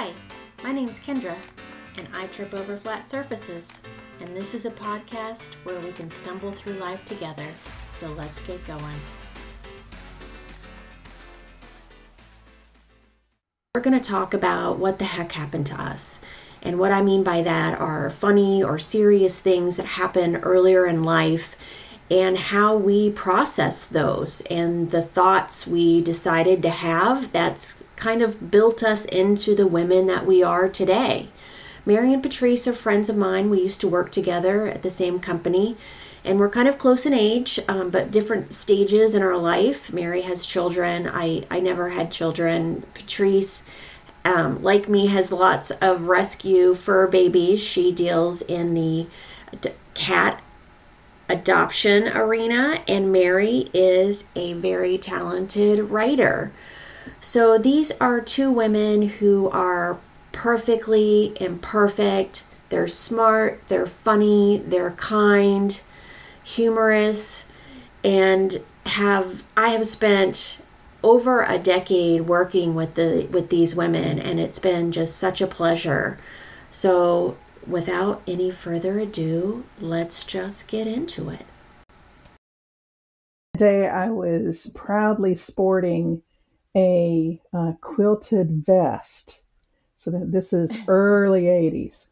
Hi, my name's Kendra, and I trip over flat surfaces. And this is a podcast where we can stumble through life together. So let's get going. We're going to talk about what the heck happened to us. And what I mean by that are funny or serious things that happen earlier in life and how we process those and the thoughts we decided to have that's kind of built us into the women that we are today. Mary and Patrice are friends of mine. We used to work together at the same company, and we're kind of close in age, um, but different stages in our life. Mary has children. I, I never had children. Patrice, um, like me, has lots of rescue fur babies. She deals in the cat adoption arena, and Mary is a very talented writer. So these are two women who are perfectly imperfect. They're smart, they're funny, they're kind, humorous, and have I have spent over a decade working with the with these women and it's been just such a pleasure. So without any further ado, let's just get into it. Today I was proudly sporting a uh, quilted vest. So this is early 80s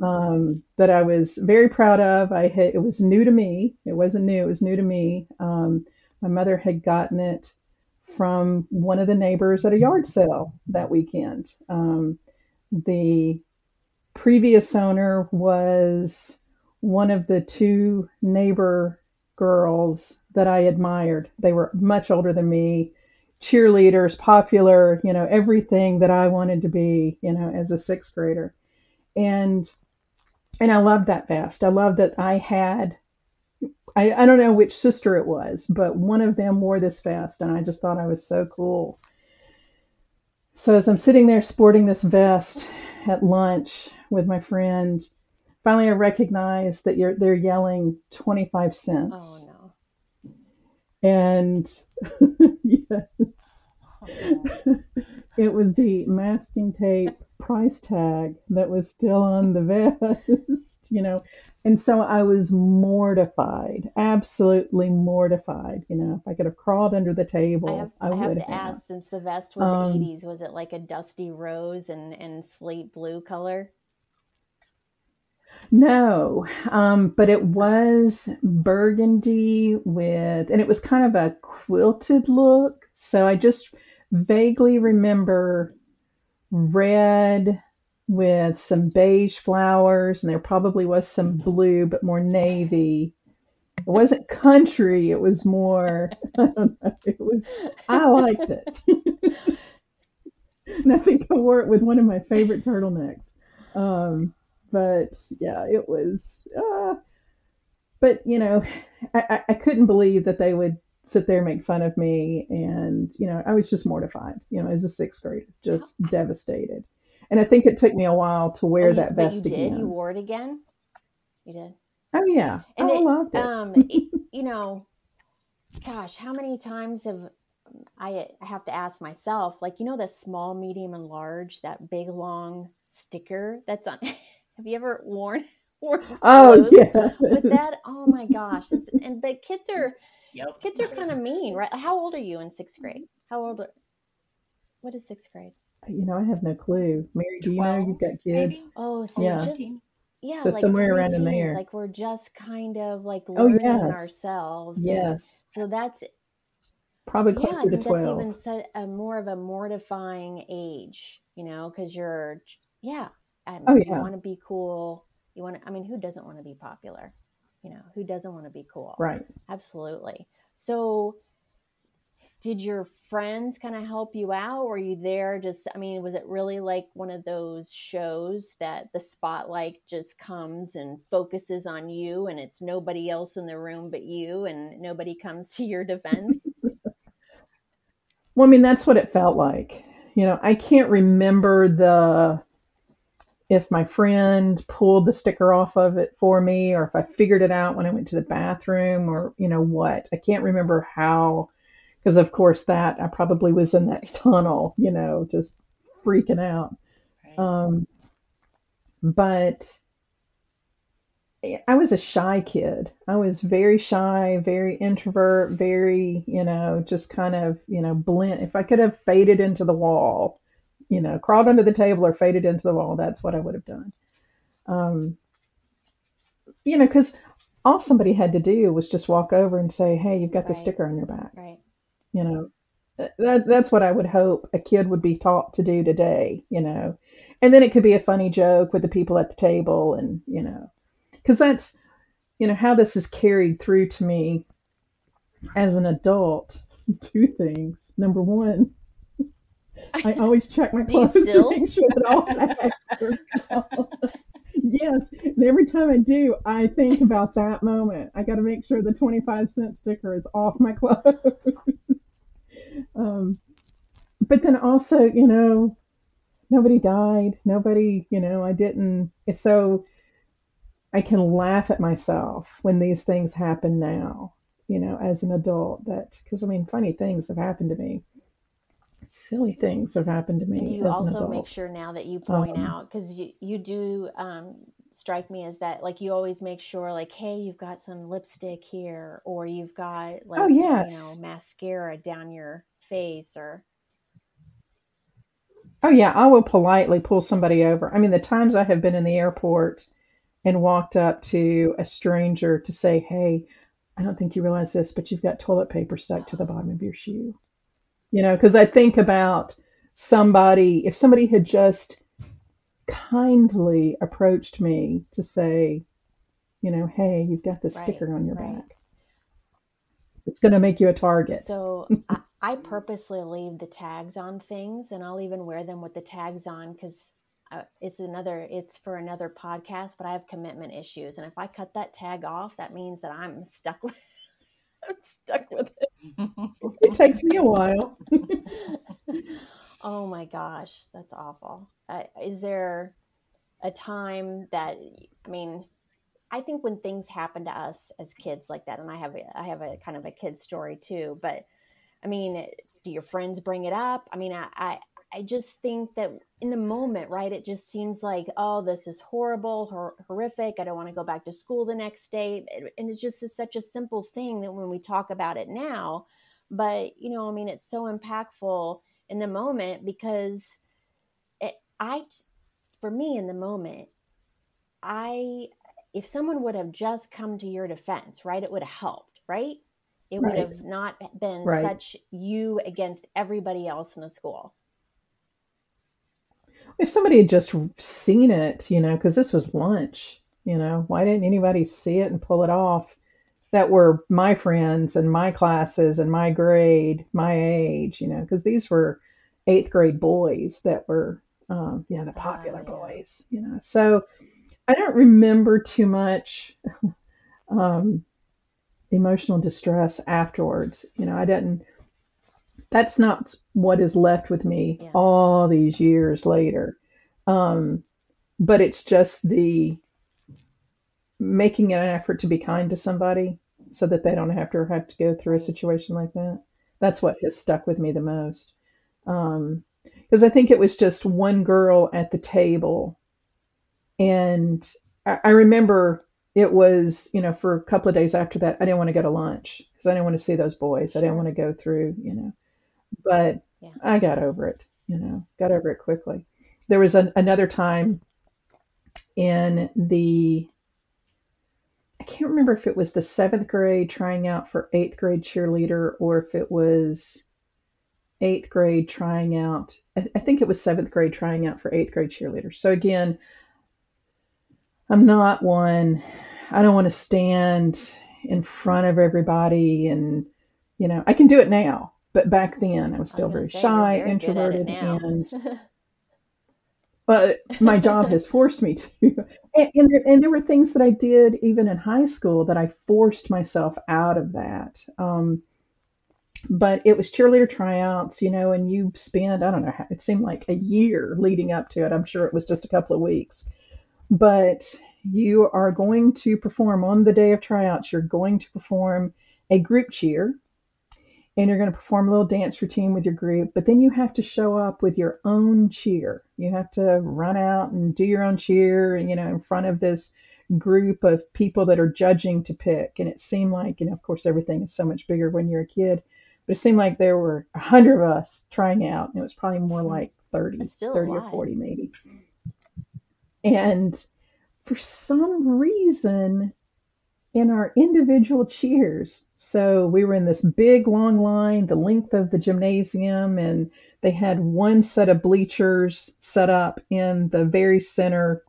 um, that I was very proud of. I had, it was new to me. It wasn't new. It was new to me. Um, my mother had gotten it from one of the neighbors at a yard sale that weekend. Um, the previous owner was one of the two neighbor girls that I admired. They were much older than me, cheerleaders, popular, you know, everything that I wanted to be, you know, as a sixth grader. And and I loved that vest. I loved that I had I, I don't know which sister it was, but one of them wore this vest and I just thought I was so cool. So as I'm sitting there sporting this vest at lunch with my friend, finally I recognize that you're they're yelling 25 cents. Oh no. And yes. Oh. it was the masking tape price tag that was still on the vest, you know. And so I was mortified, absolutely mortified. You know, if I could have crawled under the table, I, would have, I, I have to have. ask since the vest was um, 80s, was it like a dusty rose and, and slate blue color? No, um, but it was burgundy with, and it was kind of a quilted look. So I just vaguely remember red with some beige flowers, and there probably was some blue, but more navy. It wasn't country, it was more, I don't know, it was, I liked it. and I think I wore it with one of my favorite turtlenecks. Um, but yeah, it was. Uh, but you know, I, I couldn't believe that they would sit there and make fun of me, and you know, I was just mortified. You know, as a sixth grader, just devastated. And I think it took me a while to wear oh, that vest but you again. Did you wore it again? You did. Oh yeah, and I it, loved it. Um, it, you know, gosh, how many times have I have to ask myself, like, you know, the small, medium, and large, that big long sticker that's on. Have you ever worn? worn oh yeah. With that, oh my gosh! It's, and but kids are yep. kids are kind of mean, right? How old are you in sixth grade? How old? Are, what is sixth grade? You know, I have no clue. Mary, do you know you've got kids? Maybe? Oh, so yeah. Just, yeah, so like somewhere around in there. Like we're just kind of like oh, learning oh, yes. ourselves. Yes. So that's probably closer yeah, I think to twelve. That's even set a more of a mortifying age, you know, because you're yeah, and oh, yeah. you want to be cool. You want to, I mean, who doesn't want to be popular? You know, who doesn't want to be cool? Right. Absolutely. So, did your friends kind of help you out? Were you there just, I mean, was it really like one of those shows that the spotlight just comes and focuses on you and it's nobody else in the room but you and nobody comes to your defense? well, I mean, that's what it felt like. You know, I can't remember the if my friend pulled the sticker off of it for me or if I figured it out when I went to the bathroom or you know what. I can't remember how because of course that I probably was in that tunnel, you know, just freaking out. Um, but I was a shy kid. I was very shy, very introvert, very, you know, just kind of, you know, blend. If I could have faded into the wall, you know, crawled under the table or faded into the wall, that's what I would have done. Um, you know, because all somebody had to do was just walk over and say, "Hey, you've got the sticker on your back." Right. You know, that that's what I would hope a kid would be taught to do today. You know, and then it could be a funny joke with the people at the table, and you know, because that's you know how this is carried through to me as an adult. Two things. Number one, I always check my clothes to make sure that all tags are. Yes, and every time I do, I think about that moment. I got to make sure the 25 cent sticker is off my clothes. Um, but then also, you know, nobody died. Nobody, you know, I didn't. So I can laugh at myself when these things happen now, you know, as an adult. That, because I mean, funny things have happened to me. Silly things have happened to And me you as an also make sure now that you point Um, out, because you, you do um, strike me as that, like you always make sure, like, hey, you've got some lipstick here, or you've got like oh, like, you know, mascara down your face, or Oh, yeah, I will politely pull somebody over. I mean, the times I have been in the airport and walked up to a stranger to say, Hey, I don't think you realize this, but you've got toilet paper stuck to the bottom of your shoe. You know, because I think about somebody, if somebody had just kindly approached me to say, you know, hey, you've got this right, sticker on your right. back, it's going to make you a target. So I, I purposely leave the tags on things, and I'll even wear them with the tags on because uh, it's another, it's for another podcast. But I have commitment issues, and if I cut that tag off, that means that I'm stuck with, I'm stuck with It it takes me a while. Oh my gosh, that's awful. Uh, is there a time that I mean, I think when things happen to us as kids like that, and I have a, I have a kind of a kid story too, but I mean, do your friends bring it up? I mean, I, I I just think that in the moment, right? It just seems like, oh, this is horrible, hor- horrific. I don't want to go back to school the next day, and it's just is such a simple thing that when we talk about it now, but you know, I mean, it's so impactful in the moment because it, I, for me, in the moment, I, if someone would have just come to your defense, right, it would have helped, right? It would Right, have not been right. such you against everybody else in the school. If somebody had just seen it, you know, because this was lunch, you know, why didn't anybody see it and pull it off? That were my friends and my classes and my grade, my age, you know, because these were eighth grade boys that were, um, you know, the Oh, popular boys, you know. So I don't remember too much um, emotional distress afterwards. You know, I didn't, that's not what is left with me Yeah. all these years later. Um, but it's just the making an effort to be kind to somebody so that they don't have to have to go through a situation like that. That's what has stuck with me the most. Um, because I think it was just one girl at the table, and I, I remember it was, you know, for a couple of days after that, I didn't want to go to lunch because I didn't want to see those boys. I didn't want to go through, you know, but Yeah. I got over it, you know, got over it quickly. There was an, another time in the, I can't remember if it was the seventh grade trying out for eighth grade cheerleader or if it was eighth grade trying out. I, I think it was seventh grade trying out for eighth grade cheerleader. So again, I'm not one, I don't want to stand in front of everybody and, you know, I can do it now, but back then I was I was still very say, shy, very good at it introverted, and but my job has forced me to. And, and, there, and there were things that I did even in high school that I forced myself out of that. Um, but it was cheerleader tryouts, you know, and you spend, I don't know, it seemed like a year leading up to it. I'm sure it was just a couple of weeks. But you are going to perform on the day of tryouts, you're going to perform a group cheer and you're going to perform a little dance routine with your group, but then you have to show up with your own cheer. You have to run out and do your own cheer, you know, in front of this group of people that are judging to pick. And it seemed like, you know, of course, everything is so much bigger when you're a kid, but it seemed like there were a hundred of us trying out. And it was probably more like 30, 30 or 40 maybe. And for some reason, in our individual cheers, so we were in this big long line, the length of the gymnasium, and they had one set of bleachers set up in the very center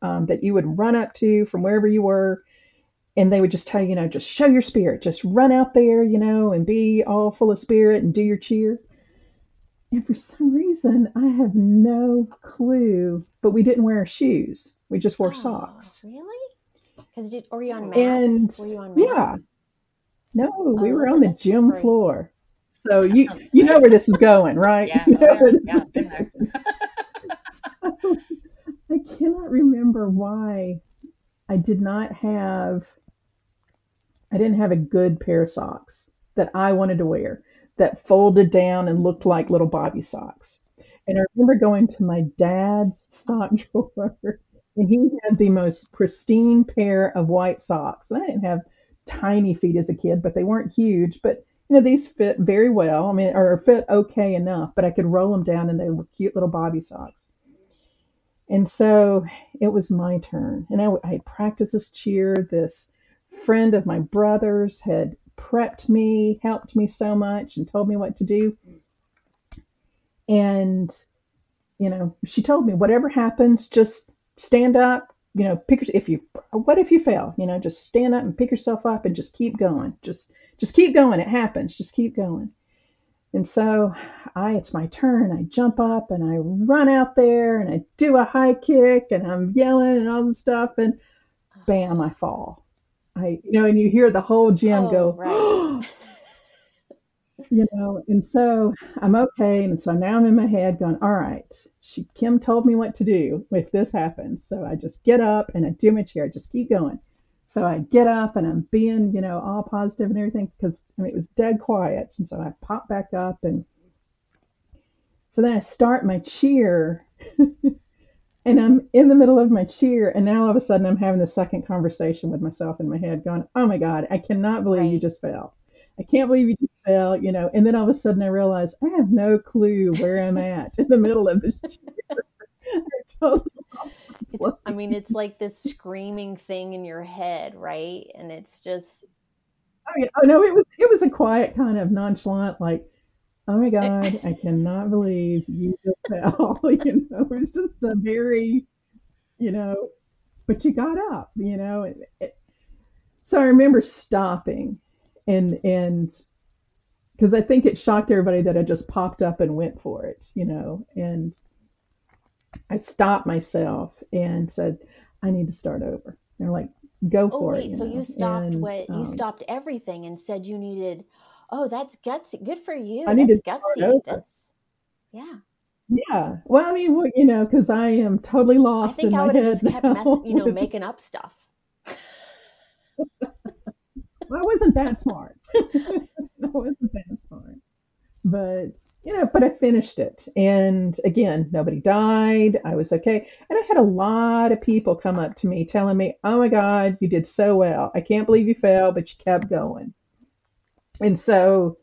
um, that you would run up to from wherever you were. And they would just tell you, you know, just show your spirit, just run out there, you know, and be all full of spirit and do your cheer. And for some reason, I have no clue, but we didn't wear shoes. We just wore oh, socks. Really? Because did were you on mats? And were you on mats? Yeah. No, oh, we were on the gym floor. So that you you know where this is going, right? Yeah, you know oh, yeah, yeah so, I cannot remember why I did not have I didn't have a good pair of socks that I wanted to wear that folded down and looked like little Bobby socks. And I remember going to my dad's sock drawer and he had the most pristine pair of white socks. I didn't have tiny feet as a kid, but they weren't huge. But you know, these fit very well. I mean, or fit okay enough, but I could roll them down and they were cute little Bobby socks. And so it was my turn. And I, I practiced this cheer. This friend of my brother's had prepped me, helped me so much, and told me what to do. And, you know, she told me, whatever happens, just stand up, you know, pick your, if you, what if you fail? You know, just stand up and pick yourself up and just keep going. Just, just keep going. It happens. Just keep going. And so I, it's my turn. I jump up and I run out there and I do a high kick and I'm yelling and all the stuff and bam, I fall. I, you know, and you hear the whole gym oh, go, right. you know, and so I'm okay. And so now I'm in my head going, all right, she, Kim told me what to do if this happens. So I just get up and I do my chair, I just keep going. So I get up and I'm being, you know, all positive and everything because I mean, it was dead quiet. And so I pop back up and so then I start my cheer and I'm in the middle of my cheer. And now all of a sudden I'm having the second conversation with myself in my head going, oh my God, I cannot believe right. you just fell. I can't believe you just fell, you know. And then all of a sudden I realized I have no clue where I'm at in the middle of cheer. I mean, it's like this screaming thing in your head, right? And it's just. Oh, I mean, oh no, it was it was a quiet kind of nonchalant, like, oh my god, I cannot believe you fell. you know, it was just a very, you know, but you got up, you know. It, it, so I remember stopping, and and because I think it shocked everybody that I just popped up and went for it, you know, and I stopped myself and said, I need to start over. They're like, go oh, for wait, it. You so know? you stopped and, what um, you stopped everything and said you needed oh that's gutsy. Good for you. I need to gutsy. That's yeah. Yeah. Well, I mean, well, you know, because I am totally lost. I think I would have just kept mess, you know, making up stuff. I wasn't that smart. I wasn't that smart. But you know but i finished it. And again nobody died. I was okay. And i had a lot of people come up to me telling me oh my god you did so well. I can't believe you fell but you kept going. And so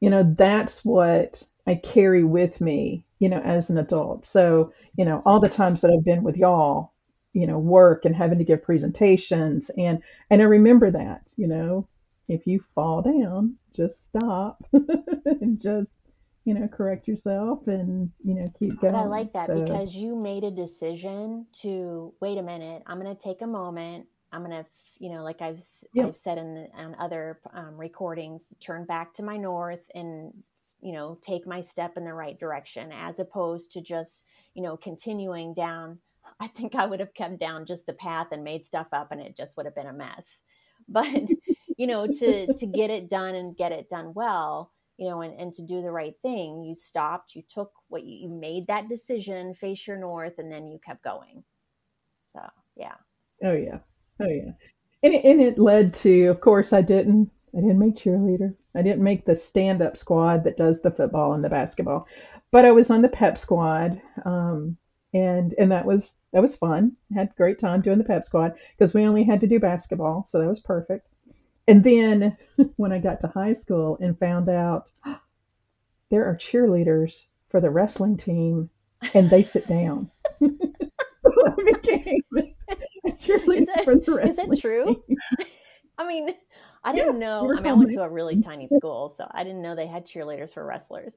you know that's what i carry with me you know as an adult. So you know all the times that i've been with y'all you know work and having to give presentations. And and i remember that you know if you fall down just stop and just you know correct yourself and you know keep going but i like that so. because you made a decision to wait a minute i'm going to take a moment. I'm going to you know like i've i've said in the, on other um, recordings turn back to my north and you know take my step in the right direction as opposed to just you know continuing down i think i would have come down just the path and made stuff up and it just would have been a mess. But you know to to get it done and get it done well you know and, and to do the right thing you stopped you took what you, you made that decision face your north and then you kept going. So yeah. Oh yeah. Oh yeah. And it, and it led to of course i didn't I didn't make cheerleader. I didn't make the stand up squad that does the football and the basketball, but I was on the pep squad. Um, and and that was that was fun. Had a great time doing the pep squad because we only had to do basketball, so that was perfect. And then when I got to high school and found out there are cheerleaders for the wrestling team, and they sit down. I became a cheerleader that, for the wrestling. Is it true? I mean, I didn't yes, know. I mean, I went to a really tiny school, so I didn't know they had cheerleaders for wrestlers.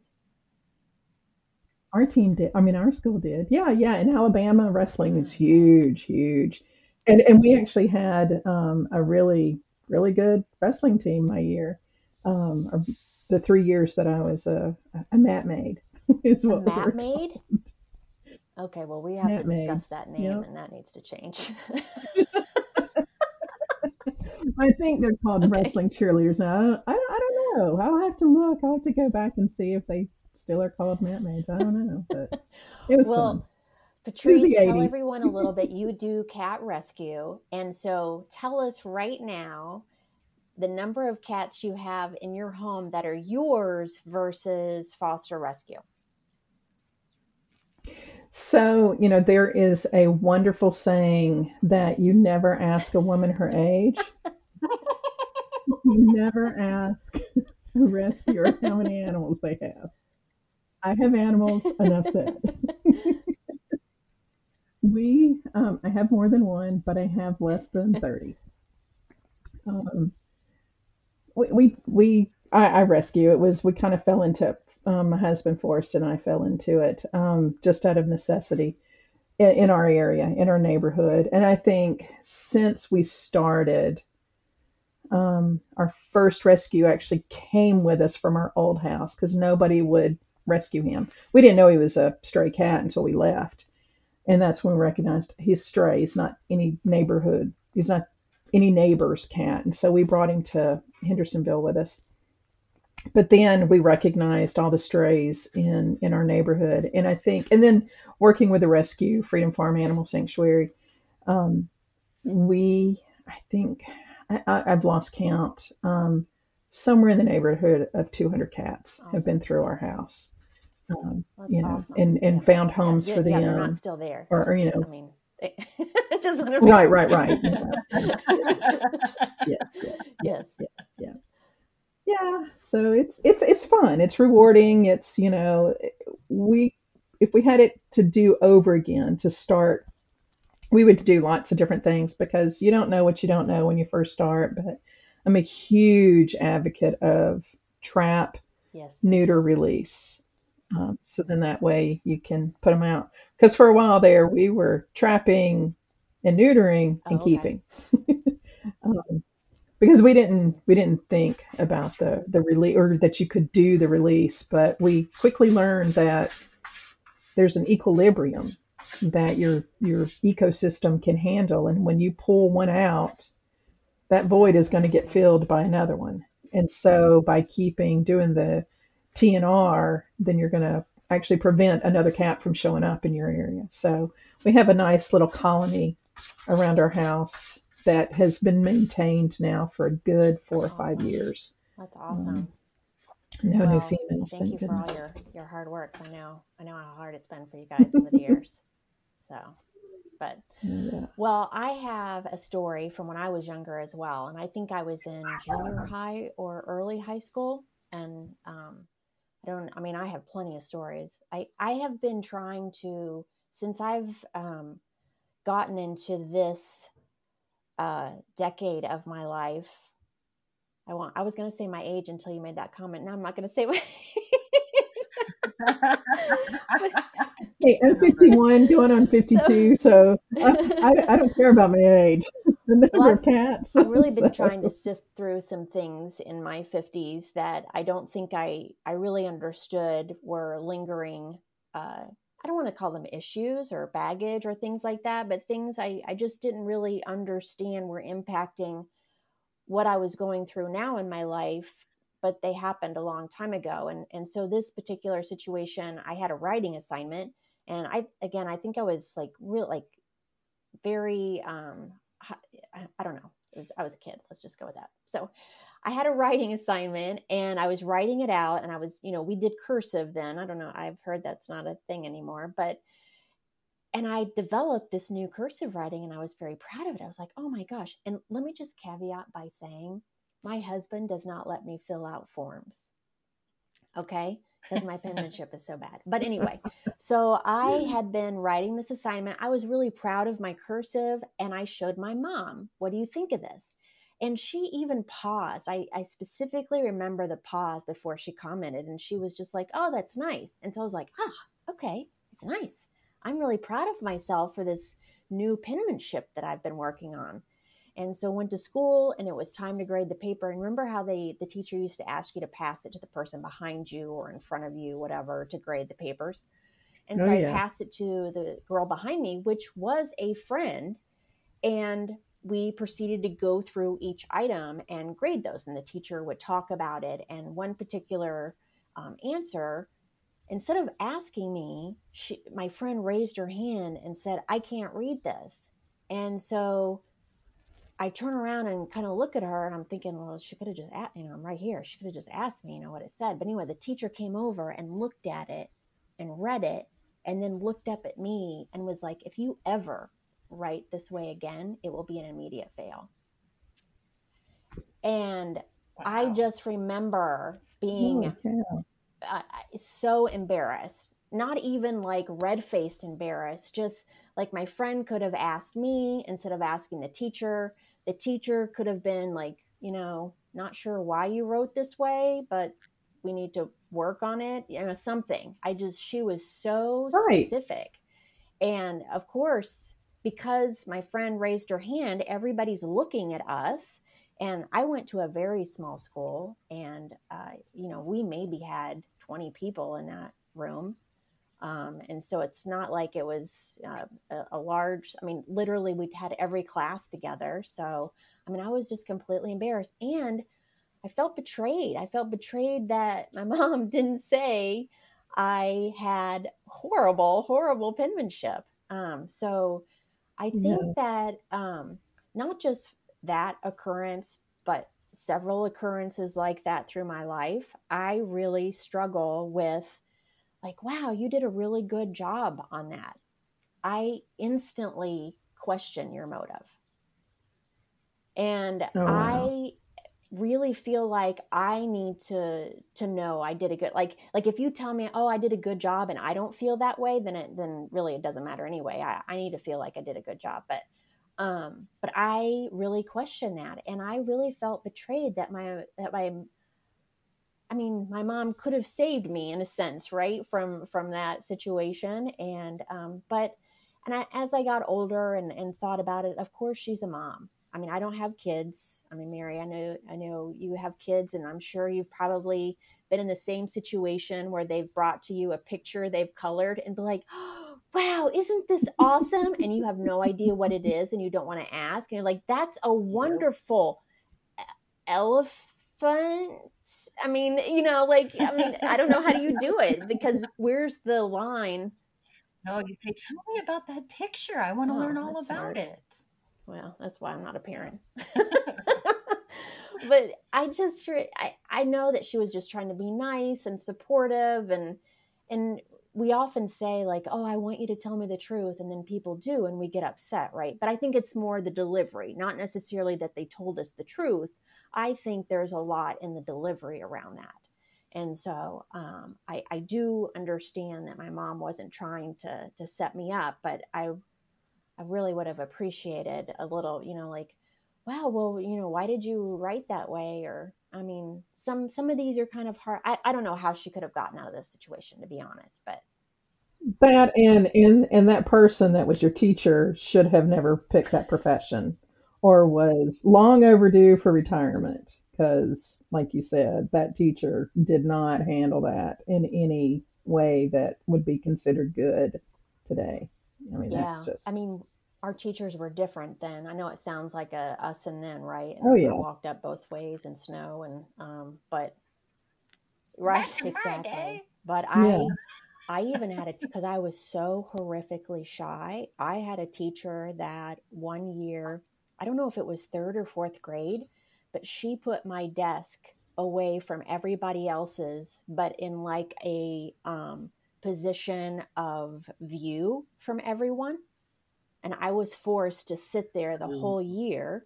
Our team did. I mean, our school did. Yeah, yeah. In Alabama, wrestling is huge, huge. And and we actually had um, a really, really good wrestling team my year. Um, the three years that I was a, a mat maid. Is what a mat maid? Okay, well, we have mat to discuss maids. that name, yep. and that needs to change. I think they're called okay. wrestling cheerleaders now. I don't, I, I don't know. I'll have to look. I'll have to go back and see if they still are called mat maids. I don't know, but it was well, fun. Patrice, tell everyone a little bit. You do cat rescue, and so tell us right now the number of cats you have in your home that are yours versus foster rescue. So, you know, there is a wonderful saying that you never ask a woman her age. you never ask a rescuer how many animals they have. I have animals, enough said. we, um, I have more than one, but I have less than 30. Um, we, we, we I, I, rescue. It was, we kind of fell into um, my husband Forrest and I fell into it um, just out of necessity in, in, our area, in our neighborhood. And I think since we started, um, our first rescue actually came with us from our old house because nobody would rescue him. We didn't know he was a stray cat until we left. And that's when we recognized he's stray. He's not any neighborhood. He's not any neighbor's cat. And so we brought him to Hendersonville with us but then we recognized all the strays in in our neighborhood and i think and then working with the rescue freedom farm animal sanctuary um, we i think I, have lost count um, somewhere in the neighborhood of 200 cats awesome. have been through our house um, you know awesome. and and yeah. found homes yeah, for them yeah, they're not still there. or, or you know i mean just right right right. Yeah. yes. Yes yes yeah so it's it's it's fun. It's rewarding. It's you know we if we had it to do over again to start we would do lots of different things because you don't know what you don't know when you first start but i'm a huge advocate of trap yes. neuter release um, so then that way you can put them out because for a while there we were trapping and neutering and oh, okay. keeping um, because we didn't we didn't think about the the release or that you could do the release, but we quickly learned that there's an equilibrium that your your ecosystem can handle, and when you pull one out, that void is going to get filled by another one. And so by keeping doing the TNR, then you're going to actually prevent another cat from showing up in your area. So we have a nice little colony around our house that has been maintained now for a good four awesome. or five years. That's awesome. Um, no well, new females. Thank, thank you goodness. for all your your hard work. I know I know how hard it's been for you guys over the years. So, but yeah. well, I have a story from when I was younger as well, and I think I was in junior high or early high school, and um, I don't. I mean, I have plenty of stories. I I have been trying to since I've um, gotten into this uh, decade of my life. I want. I was going to say my age until you made that comment. Now I'm not going to say my. hey, I'm 51, going on 52, so, so I, I, don't care about my age. The number well, of cats. I've really been trying to sift through some things in my 50s that I don't think I I really understood were lingering uh, I don't want to call them issues or baggage or things like that, but things I, I just didn't really understand were impacting what I was going through now in my life, but they happened a long time ago. And, and so this particular situation, I had a writing assignment and I, again, I think I was like real, like very, um, I, I don't know. Was, I was a kid. Let's just go with that. So I had a writing assignment and I was writing it out and I was, you know, we did cursive then. I don't know. I've heard that's not a thing anymore, but and I developed this new cursive writing and I was very proud of it. I was like, "Oh my gosh." And let me just caveat by saying my husband does not let me fill out forms. Okay? Because my penmanship is so bad. But anyway, so I had been writing this assignment. I was really proud of my cursive and I showed my mom, What do you think of this? And she even paused. I, I specifically remember the pause before she commented, and she was just like, Oh, that's nice. And so I was like, Ah, okay, it's nice. I'm really proud of myself for this new penmanship that I've been working on. And so went to school and it was time to grade the paper. And remember how they the teacher used to ask you to pass it to the person behind you or in front of you, whatever, to grade the papers. And so oh, yeah. I passed it to the girl behind me, which was a friend. And we proceeded to go through each item and grade those. And the teacher would talk about it. And one particular um, answer, instead of asking me, she, my friend raised her hand and said, I can't read this. And so I turn around and kind of look at her and I'm thinking, well, she could have just, asked, you know, I'm right here. She could have just asked me, you know, what it said. But anyway, the teacher came over and looked at it and read it and then looked up at me and was like, if you ever write this way again, it will be an immediate fail. And wow. I just remember being oh, uh, so embarrassed not even like red faced embarrassed, just like my friend could have asked me instead of asking the teacher. The teacher could have been like, you know, not sure why you wrote this way, but we need to work on it, you know, something. I just, she was so right. specific. And of course, because my friend raised her hand, everybody's looking at us. And I went to a very small school, and, uh, you know, we maybe had 20 people in that room um, and so it's not like it was uh, a, a, large, I mean, literally, we'd had every class together. So, I mean, I was just completely embarrassed. And I felt betrayed. I felt betrayed that my mom didn't say I had horrible, horrible penmanship. Um, so I think yeah. that um, not just that occurrence, but several occurrences like that through my life, I really struggle with like, wow, you did a really good job on that. I instantly question your motive. And oh, wow. I really feel like I need to to know I did a good like like if you tell me oh I did a good job and I don't feel that way then it then really it doesn't matter anyway I, I need to feel like I did a good job but um but I really question that and I really felt betrayed that my that my I mean, my mom could have saved me in a sense, right, from from that situation. And um, but and I, as I got older and, and thought about it, of course, she's a mom. I mean, I don't have kids. I mean, Mary, I know I know you have kids, and I'm sure you've probably been in the same situation where they've brought to you a picture they've colored and be like, oh, "Wow, isn't this awesome?" and you have no idea what it is, and you don't want to ask, and you're like, "That's a wonderful elephant." Fun i mean, you know, like I mean, I don't know how do you do it because where's the line? No, you say, "Tell me about that picture. I want to oh, learn all about smart. it." Well, that's why I'm not a parent. but I just I, I know that she was just trying to be nice and supportive and and we often say like oh i want you to tell me the truth and then people do and we get upset right but i think it's more the delivery not necessarily that they told us the truth I think there's a lot in the delivery around that. And so um, I, I do understand that my mom wasn't trying to to set me up, but I I really would have appreciated a little, you know, like, wow, well, you know, why did you write that way? Or I mean, some some of these are kind of hard. I, I don't know how she could have gotten out of this situation, to be honest, but that and and and that person that was your teacher should have never picked that profession or was long overdue for retirement because, like you said, that teacher did not handle that in any way that would be considered good today. I mean, yeah. that's just. I mean, our teachers were different then. I know it sounds like a us and then, right? And oh yeah. Walked up both ways in snow and um, but right exactly. But I. Yeah. I even had it because I was so horrifically shy. I had a teacher that one year I don't know if it was third or fourth grade, but she put my desk away from everybody else's, but in like a um, position of view from everyone. And I was forced to sit there the mm. whole year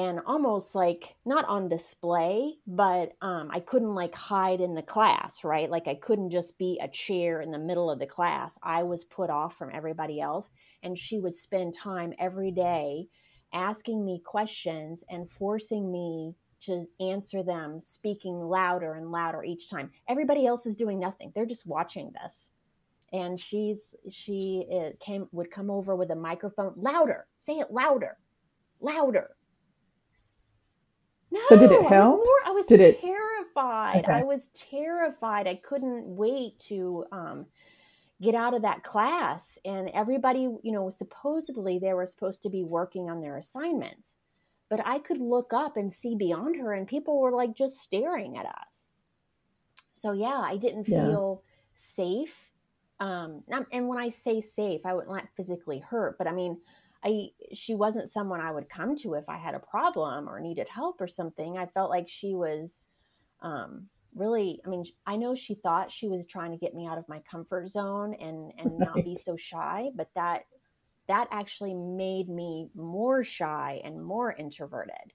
and almost like not on display, but um, I couldn't like hide in the class, right? Like I couldn't just be a chair in the middle of the class. I was put off from everybody else. And she would spend time every day asking me questions and forcing me to answer them, speaking louder and louder each time. Everybody else is doing nothing. They're just watching this. And she's she came would come over with a microphone, louder, say it louder, louder. No, so did it help? I was, more, I was did terrified. It... Okay. I was terrified. I couldn't wait to um, get out of that class. And everybody, you know, supposedly they were supposed to be working on their assignments but I could look up and see beyond her, and people were like just staring at us. So yeah, I didn't feel yeah. safe. Um, and when I say safe, I wouldn't not physically hurt, but I mean, I she wasn't someone I would come to if I had a problem or needed help or something. I felt like she was um, really. I mean, I know she thought she was trying to get me out of my comfort zone and and not be so shy, but that that actually made me more shy and more introverted.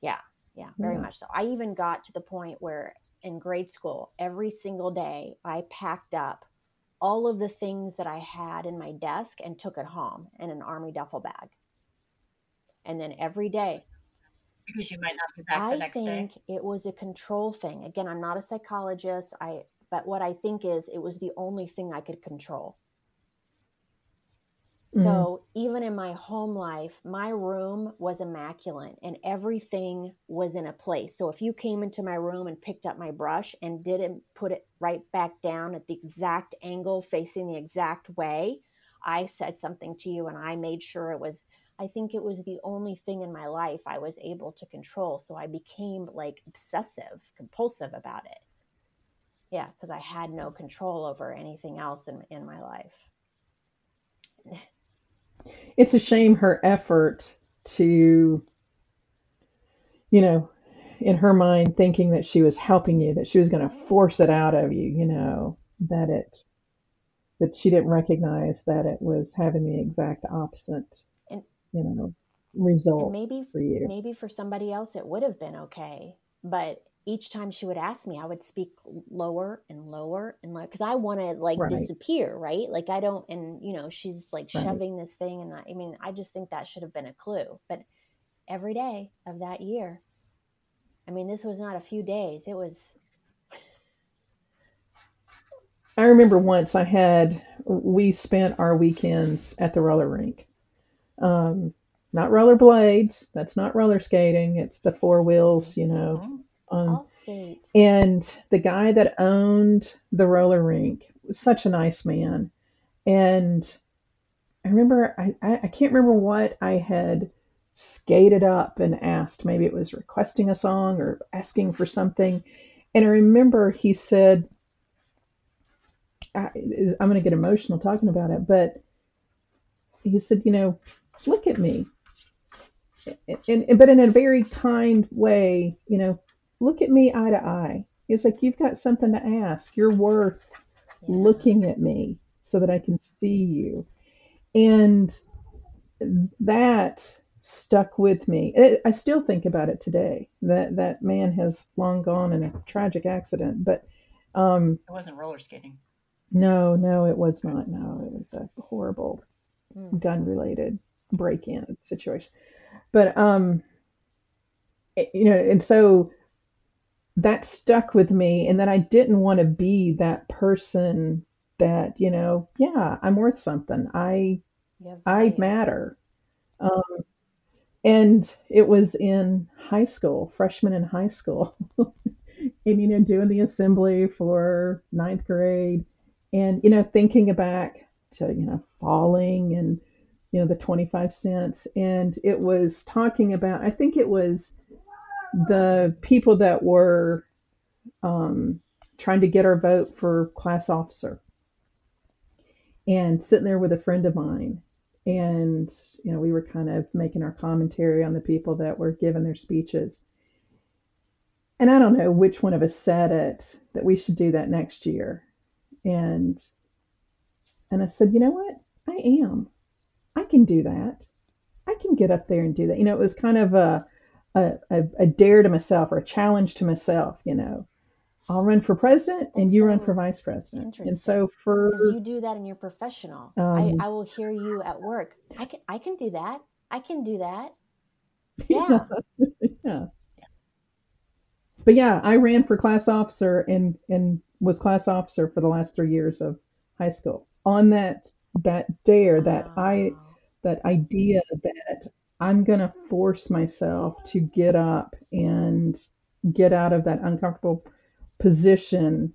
Yeah, yeah, very yeah. much so. I even got to the point where in grade school, every single day, I packed up all of the things that I had in my desk and took it home in an army duffel bag. And then every day, because you might not be back the next day. I think it was a control thing. Again, I'm not a psychologist. I but what I think is it was the only thing I could control. Mm-hmm. So even in my home life, my room was immaculate and everything was in a place. So if you came into my room and picked up my brush and didn't put it right back down at the exact angle facing the exact way, I said something to you and I made sure it was I think it was the only thing in my life I was able to control. So I became like obsessive, compulsive about it. Yeah, because I had no control over anything else in, in my life. It's a shame her effort to, you know, in her mind, thinking that she was helping you, that she was going to force it out of you, you know, that it, that she didn't recognize that it was having the exact opposite, and, you know, result maybe for you. Maybe for somebody else it would have been okay, but each time she would ask me, I would speak lower and lower and lower because I want to like right. disappear, right? Like I don't, and you know, she's like right. shoving this thing, and I, I mean, I just think that should have been a clue. But every day of that year, I mean, this was not a few days; it was. I remember once I had we spent our weekends at the roller rink. Um, not roller blades. That's not roller skating. It's the four wheels, you know, Um, and the guy that owned the roller rink was such a nice man. And I remember, I, I can't remember what I had skated up and asked. Maybe it was requesting a song or asking for something. And I remember he said, I, I'm going to get emotional talking about it, but he said, you know, look at me. And, and, but in a very kind way, you know, look at me eye to eye. It's like you've got something to ask. You're worth yeah. looking at me so that I can see you. And that stuck with me. It, I still think about it today. That that man has long gone in a tragic accident, but um, it wasn't roller skating. No, no, it was not. No, it was a horrible mm. gun-related break-in situation. But um, you know, and so that stuck with me and that I didn't want to be that person that, you know, yeah, I'm worth something. I yeah, I matter. Um, and it was in high school, freshman in high school. and you know, doing the assembly for ninth grade and you know, thinking back to, you know, falling and you know, the 25 cents. And it was talking about, I think it was the people that were um, trying to get our vote for class officer and sitting there with a friend of mine. And you know we were kind of making our commentary on the people that were giving their speeches. And i don't know which one of us said it that we should do that next year. And and i said you know what? I am. I can do that. I can get up there and do that. You know it was kind of a a, a, a dare to myself or a challenge to myself you know I'll run for president and you so run for vice president. And so for because you do that in your professional, um, I, I will hear you at work. I can I can do that. I can do that. Yeah. yeah. But yeah, I ran for class officer and and was class officer for the last three years of high school. On that that dare, that I that idea that I'm gonna force myself to get up and get out of that uncomfortable position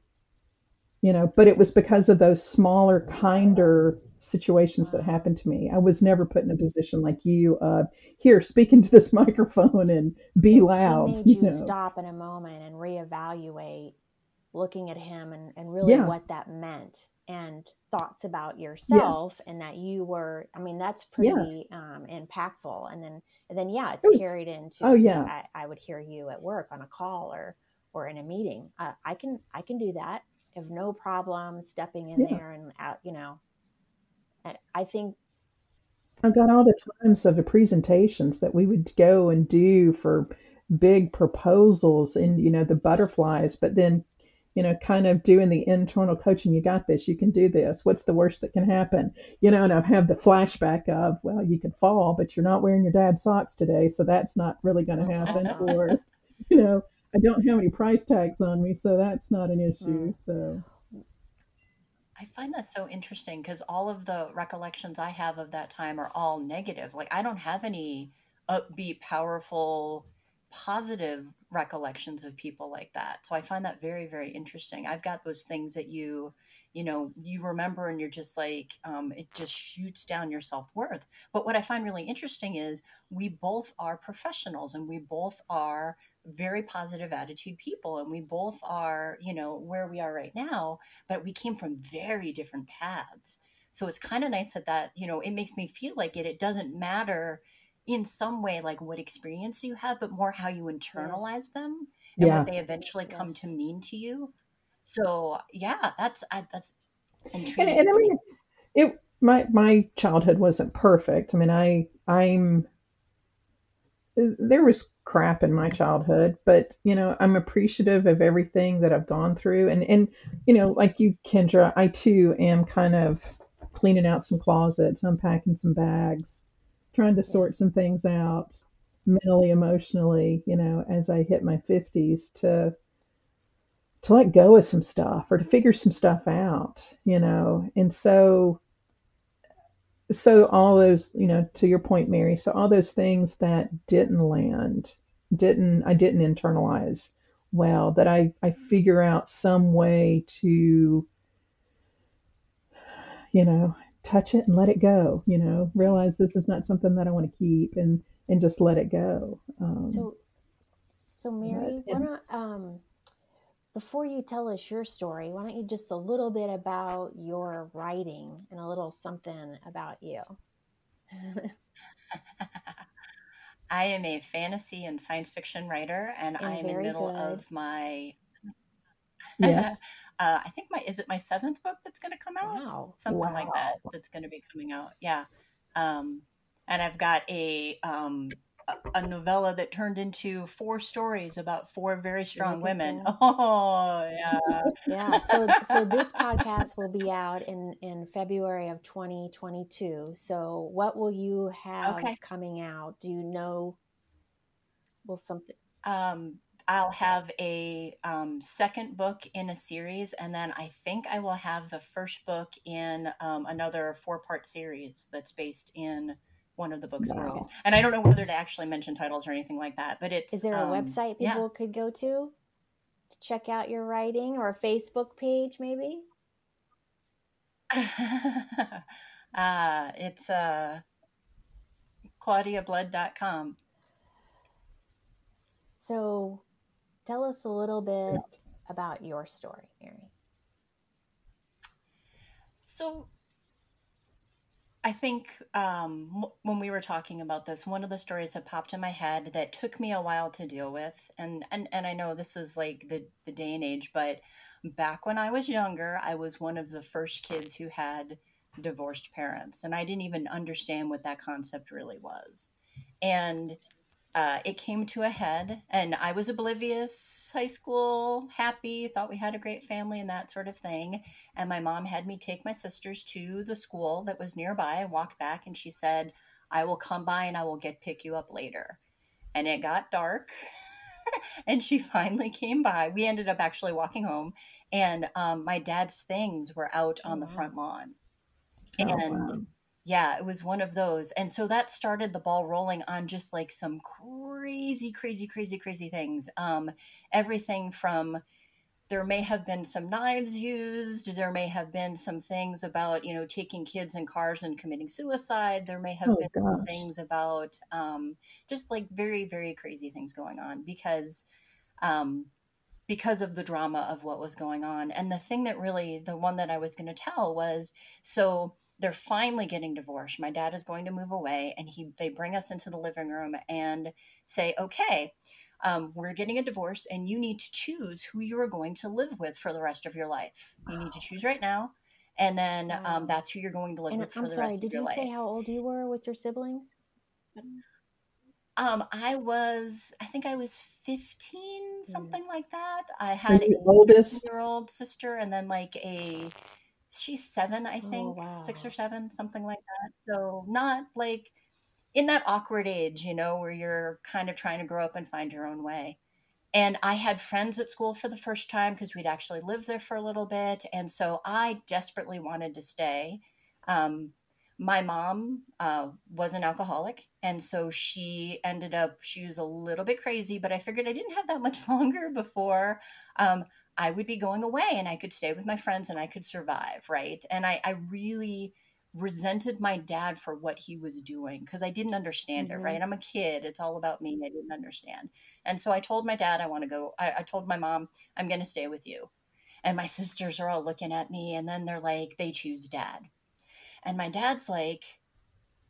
you know but it was because of those smaller kinder situations that happened to me i was never put in a position like you uh here speak into this microphone and be so loud made you, you know. stop in a moment and reevaluate looking at him and, and really yeah. what that meant and thoughts about yourself yes. and that you were i mean that's pretty yes. um, impactful and then and then yeah it's it was, carried into oh yeah I, I would hear you at work on a call or or in a meeting. Uh, I can I can do that. I have no problem stepping in yeah. there and out. You know, and I think I've got all the times of the presentations that we would go and do for big proposals and you know the butterflies, but then you know kind of doing the internal coaching. You got this. You can do this. What's the worst that can happen? You know, and I have had the flashback of well, you could fall, but you're not wearing your dad's socks today, so that's not really going to happen. or you know I don't have any price tags on me, so that's not an issue. Mm. So I find that so interesting because all of the recollections I have of that time are all negative. Like I don't have any upbeat, powerful, positive recollections of people like that. So I find that very, very interesting. I've got those things that you you know you remember and you're just like um, it just shoots down your self-worth but what i find really interesting is we both are professionals and we both are very positive attitude people and we both are you know where we are right now but we came from very different paths so it's kind of nice that that you know it makes me feel like it it doesn't matter in some way like what experience you have but more how you internalize yes. them and yeah. what they eventually come yes. to mean to you so yeah, that's I, that's intriguing. And, and I mean, it my my childhood wasn't perfect. I mean, I I'm there was crap in my childhood, but you know, I'm appreciative of everything that I've gone through, and and you know, like you, Kendra, I too am kind of cleaning out some closets, unpacking some bags, trying to sort some things out mentally, emotionally, you know, as I hit my 50s to to let go of some stuff or to figure some stuff out, you know. And so so all those, you know, to your point, Mary, so all those things that didn't land, didn't I didn't internalize well, that I, I figure out some way to, you know, touch it and let it go, you know, realize this is not something that I want to keep and and just let it go. Um, so so Mary, but, wanna um before you tell us your story, why don't you just a little bit about your writing and a little something about you? I am a fantasy and science fiction writer, and, and I am in the middle good. of my. Yes. uh, I think my is it my seventh book that's going to come out? Wow. Something wow. like that. That's going to be coming out. Yeah. Um, and I've got a um, a novella that turned into four stories about four very strong women. Oh, yeah. yeah. So, so this podcast will be out in, in February of 2022. So what will you have okay. coming out? Do you know? Will something? Um, I'll have a um, second book in a series, and then I think I will have the first book in um, another four part series that's based in one of the books wow. world. And I don't know whether to actually mention titles or anything like that, but it's Is there a um, website people yeah. could go to to check out your writing or a Facebook page maybe? uh it's uh claudiablood.com. So tell us a little bit about your story, Mary. So I think um, when we were talking about this, one of the stories that popped in my head that took me a while to deal with, and and, and I know this is like the, the day and age, but back when I was younger, I was one of the first kids who had divorced parents, and I didn't even understand what that concept really was. And uh, it came to a head, and I was oblivious, high school, happy, thought we had a great family and that sort of thing. And my mom had me take my sisters to the school that was nearby and walked back, and she said, I will come by and I will get pick you up later. And it got dark. and she finally came by. We ended up actually walking home, and um, my dad's things were out on the oh, front lawn. Oh, and wow yeah, it was one of those. And so that started the ball rolling on just like some crazy, crazy, crazy, crazy things. Um, everything from there may have been some knives used. There may have been some things about, you know, taking kids in cars and committing suicide. There may have oh, been some things about um, just like very, very crazy things going on because um, because of the drama of what was going on. And the thing that really, the one that I was going to tell was so they're finally getting divorced. My dad is going to move away, and he they bring us into the living room and say, "Okay, um, we're getting a divorce, and you need to choose who you are going to live with for the rest of your life. You need to choose right now, and then um, that's who you're going to live and with for I'm the sorry, rest of your life." Did you say how old you were with your siblings? Um, I was, I think I was 15, hmm. something mm. like that. I had an oldest year old sister and then like a she's seven, I oh, think, oh, wow. six or seven, something like that. So not like in that awkward age, you know, where you're kind of trying to grow up and find your own way. And I had friends at school for the first time because we'd actually lived there for a little bit. And so I desperately wanted to stay. Um, my mom uh, was an alcoholic. And so she ended up, she was a little bit crazy, but I figured I didn't have that much longer before um, I would be going away and I could stay with my friends and I could survive, right? And I, I really resented my dad for what he was doing because I didn't understand mm-hmm. it, right? I'm a kid. It's all about me. I didn't understand. And so I told my dad, I want to go. I, I told my mom, I'm going to stay with you. And my sisters are all looking at me and then they're like, they choose dad. And my dad's like,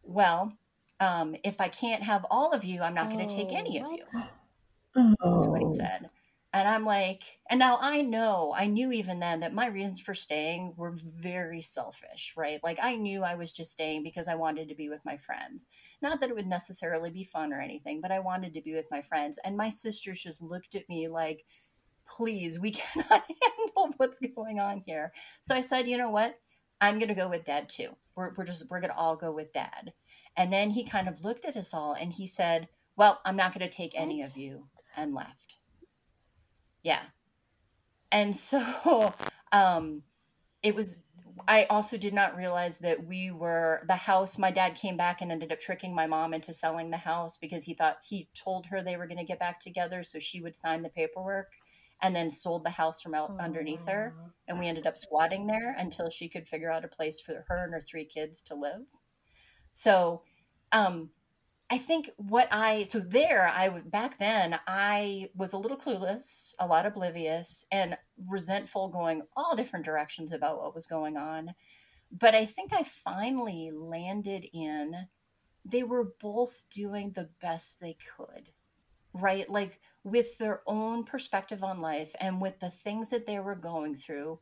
well, um, if I can't have all of you, I'm not going to take any of oh, you. Oh. That's what he said. And I'm like, and now I know, I knew even then that my reasons for staying were very selfish, right? Like I knew I was just staying because I wanted to be with my friends. Not that it would necessarily be fun or anything, but I wanted to be with my friends. And my sisters just looked at me like, please, we cannot handle what's going on here. So I said, you know what? I'm going to go with dad too. We're, we're just, we're going to all go with dad. And then he kind of looked at us all and he said, well, I'm not going to take any of you and left. Yeah. And so um it was I also did not realize that we were the house. My dad came back and ended up tricking my mom into selling the house because he thought he told her they were going to get back together so she would sign the paperwork and then sold the house from out underneath her. And we ended up squatting there until she could figure out a place for her and her three kids to live. So, um, I think what I so there I back then I was a little clueless, a lot oblivious, and resentful, going all different directions about what was going on. But I think I finally landed in they were both doing the best they could, right? Like with their own perspective on life and with the things that they were going through,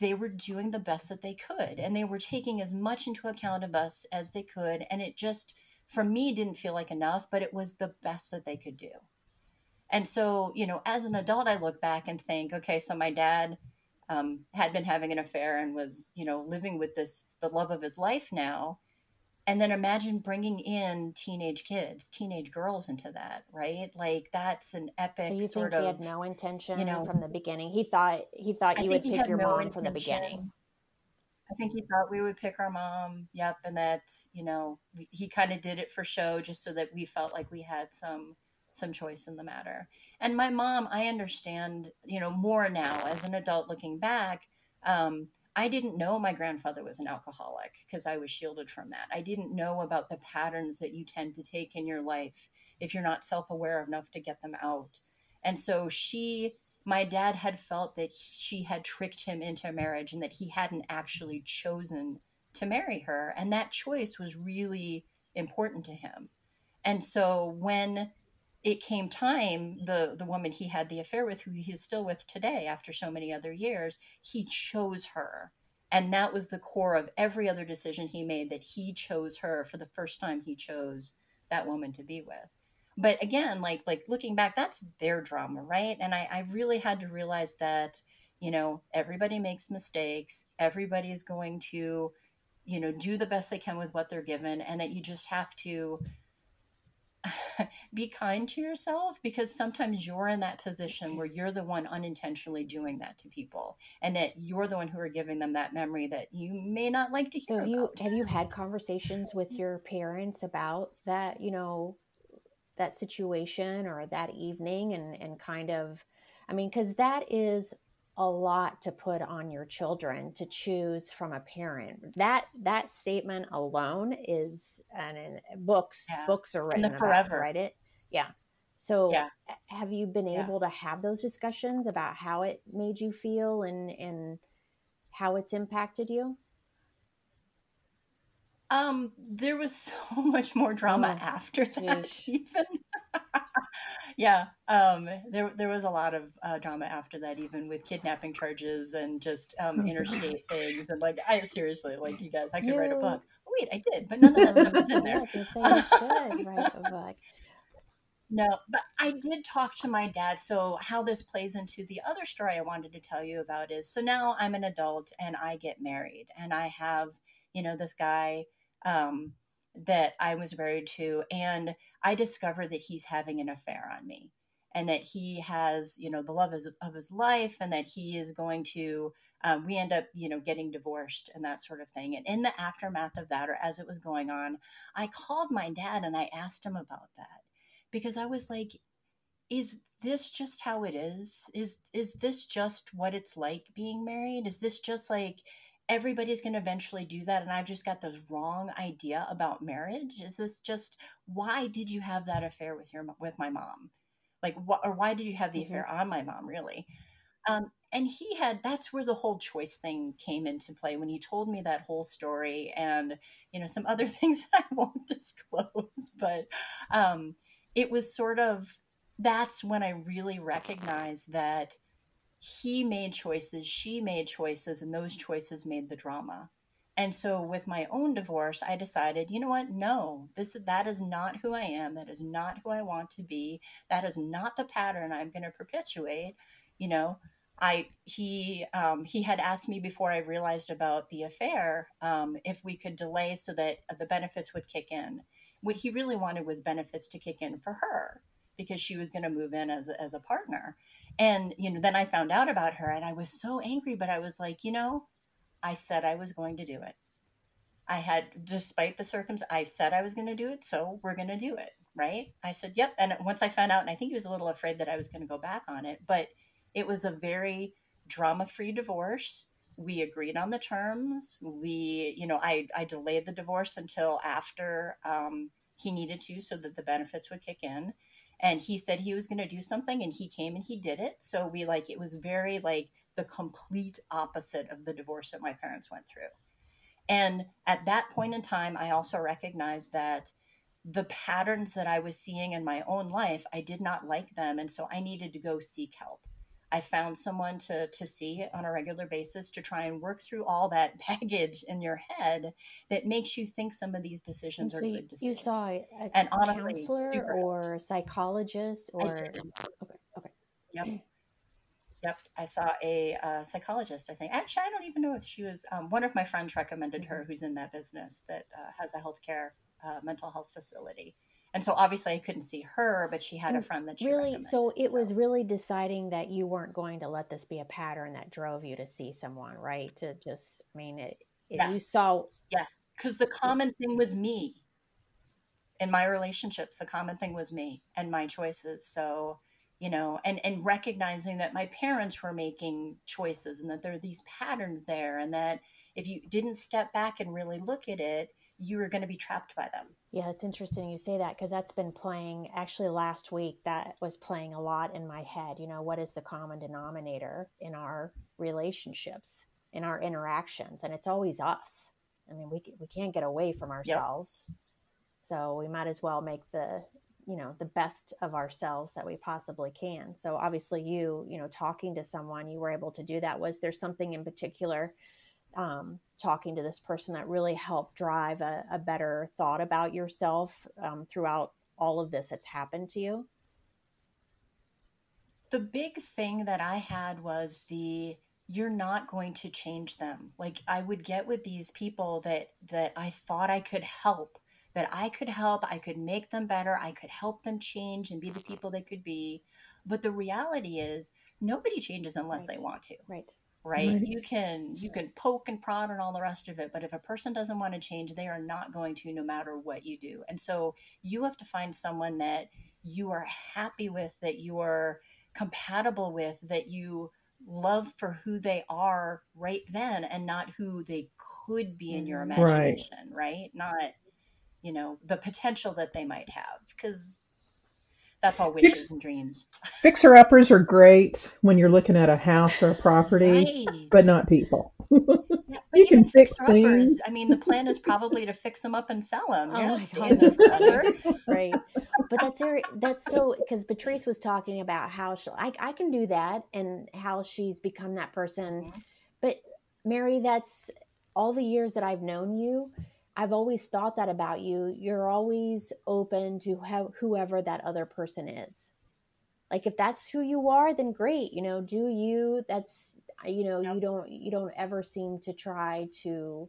they were doing the best that they could, and they were taking as much into account of us as they could, and it just for me didn't feel like enough, but it was the best that they could do. And so, you know, as an adult, I look back and think, okay, so my dad um, had been having an affair and was, you know, living with this, the love of his life now. And then imagine bringing in teenage kids, teenage girls into that, right? Like that's an epic. So you think he had no intention, you know, from the beginning? He thought he thought you would pick your no mom intention. from the beginning. I think he thought we would pick our mom. Yep, and that you know we, he kind of did it for show, just so that we felt like we had some some choice in the matter. And my mom, I understand, you know, more now as an adult looking back. Um, I didn't know my grandfather was an alcoholic because I was shielded from that. I didn't know about the patterns that you tend to take in your life if you're not self aware enough to get them out. And so she my dad had felt that she had tricked him into marriage and that he hadn't actually chosen to marry her. And that choice was really important to him. And so when it came time, the, the woman he had the affair with, who he's still with today after so many other years, he chose her. And that was the core of every other decision he made that he chose her for the first time he chose that woman to be with but again like like looking back that's their drama right and i i really had to realize that you know everybody makes mistakes everybody is going to you know do the best they can with what they're given and that you just have to be kind to yourself because sometimes you're in that position where you're the one unintentionally doing that to people and that you're the one who are giving them that memory that you may not like to hear so have you about. have you had conversations with your parents about that you know that situation or that evening and and kind of i mean because that is a lot to put on your children to choose from a parent that that statement alone is and books yeah. books are written about forever right it yeah so yeah. have you been able yeah. to have those discussions about how it made you feel and and how it's impacted you um, there was so much more drama oh, after that, geez. even. yeah, um, there there was a lot of uh, drama after that, even with kidnapping charges and just um, oh, interstate things, and like I seriously, like you guys, I could you... write a book. Oh, wait, I did, but none of that stuff was in there. yeah, should write a book. No, but I did talk to my dad. So, how this plays into the other story I wanted to tell you about is so now I'm an adult and I get married, and I have, you know, this guy um, that I was married to, and I discover that he's having an affair on me, and that he has, you know, the love of, of his life, and that he is going to. Um, we end up, you know, getting divorced and that sort of thing. And in the aftermath of that, or as it was going on, I called my dad and I asked him about that because I was like, is this just how it is? Is is this just what it's like being married? Is this just like everybody's going to eventually do that and i've just got this wrong idea about marriage. Is this just why did you have that affair with your with my mom? Like what or why did you have the mm-hmm. affair on my mom really? Um, and he had that's where the whole choice thing came into play when he told me that whole story and you know some other things that i won't disclose but um, it was sort of that's when i really recognized that he made choices, she made choices, and those choices made the drama. And so with my own divorce, I decided, you know what? No, this that is not who I am. That is not who I want to be. That is not the pattern I'm going to perpetuate. You know, I he um, he had asked me before I realized about the affair um, if we could delay so that the benefits would kick in. What he really wanted was benefits to kick in for her because she was going to move in as as a partner. And, you know, then I found out about her and I was so angry, but I was like, you know, I said I was going to do it. I had, despite the circumstances, I said I was going to do it, so we're going to do it, right? I said, yep. And once I found out, and I think he was a little afraid that I was going to go back on it, but it was a very drama free divorce. We agreed on the terms. We, you know, I, I delayed the divorce until after um, he needed to so that the benefits would kick in and he said he was going to do something and he came and he did it. So we like it was very like the complete opposite of the divorce that my parents went through. And at that point in time i also recognized that the patterns that i was seeing in my own life i did not like them and so i needed to go seek help I found someone to to see on a regular basis to try and work through all that baggage in your head that makes you think some of these decisions so are good decisions. You saw a, and honestly, counselor or a psychologist or okay, okay, yep. Yep, I saw a uh, psychologist. I think actually, I don't even know if she was. Um, one of my friends recommended her, mm-hmm. who's in that business that uh, has a healthcare uh, mental health facility and so obviously I couldn't see her, but she had a mm, friend that she really. So it so. was really deciding that you weren't going to let this be a pattern that drove you to see someone, right? To just, I mean, it, it yes. you saw. Yes, because the common thing was me. In my relationships, the common thing was me and my choices. So, you know, and and recognizing that my parents were making choices and that there are these patterns there, and that if you didn't step back and really look at it, you were going to be trapped by them. Yeah, it's interesting you say that because that's been playing actually last week. That was playing a lot in my head. You know, what is the common denominator in our relationships, in our interactions? And it's always us. I mean, we we can't get away from ourselves. Yep. So we might as well make the you know the best of ourselves that we possibly can so obviously you you know talking to someone you were able to do that was there something in particular um, talking to this person that really helped drive a, a better thought about yourself um, throughout all of this that's happened to you the big thing that i had was the you're not going to change them like i would get with these people that that i thought i could help that I could help, I could make them better, I could help them change and be the people they could be. But the reality is nobody changes unless right. they want to. Right. Right? right. You can you can poke and prod and all the rest of it, but if a person doesn't want to change, they are not going to no matter what you do. And so you have to find someone that you are happy with, that you are compatible with, that you love for who they are right then and not who they could be in your mm-hmm. imagination, right? right? Not you know the potential that they might have because that's all wishes Fix, and dreams. Fixer uppers are great when you're looking at a house or a property, right. but not people. Yeah, you can fix things. I mean, the plan is probably to fix them up and sell them. Oh my God. right. But that's very, that's so because Patrice was talking about how she, I, I can do that and how she's become that person. Mm-hmm. But Mary, that's all the years that I've known you I've always thought that about you. You're always open to have whoever that other person is. Like if that's who you are, then great. You know, do you? That's you know, you don't you don't ever seem to try to,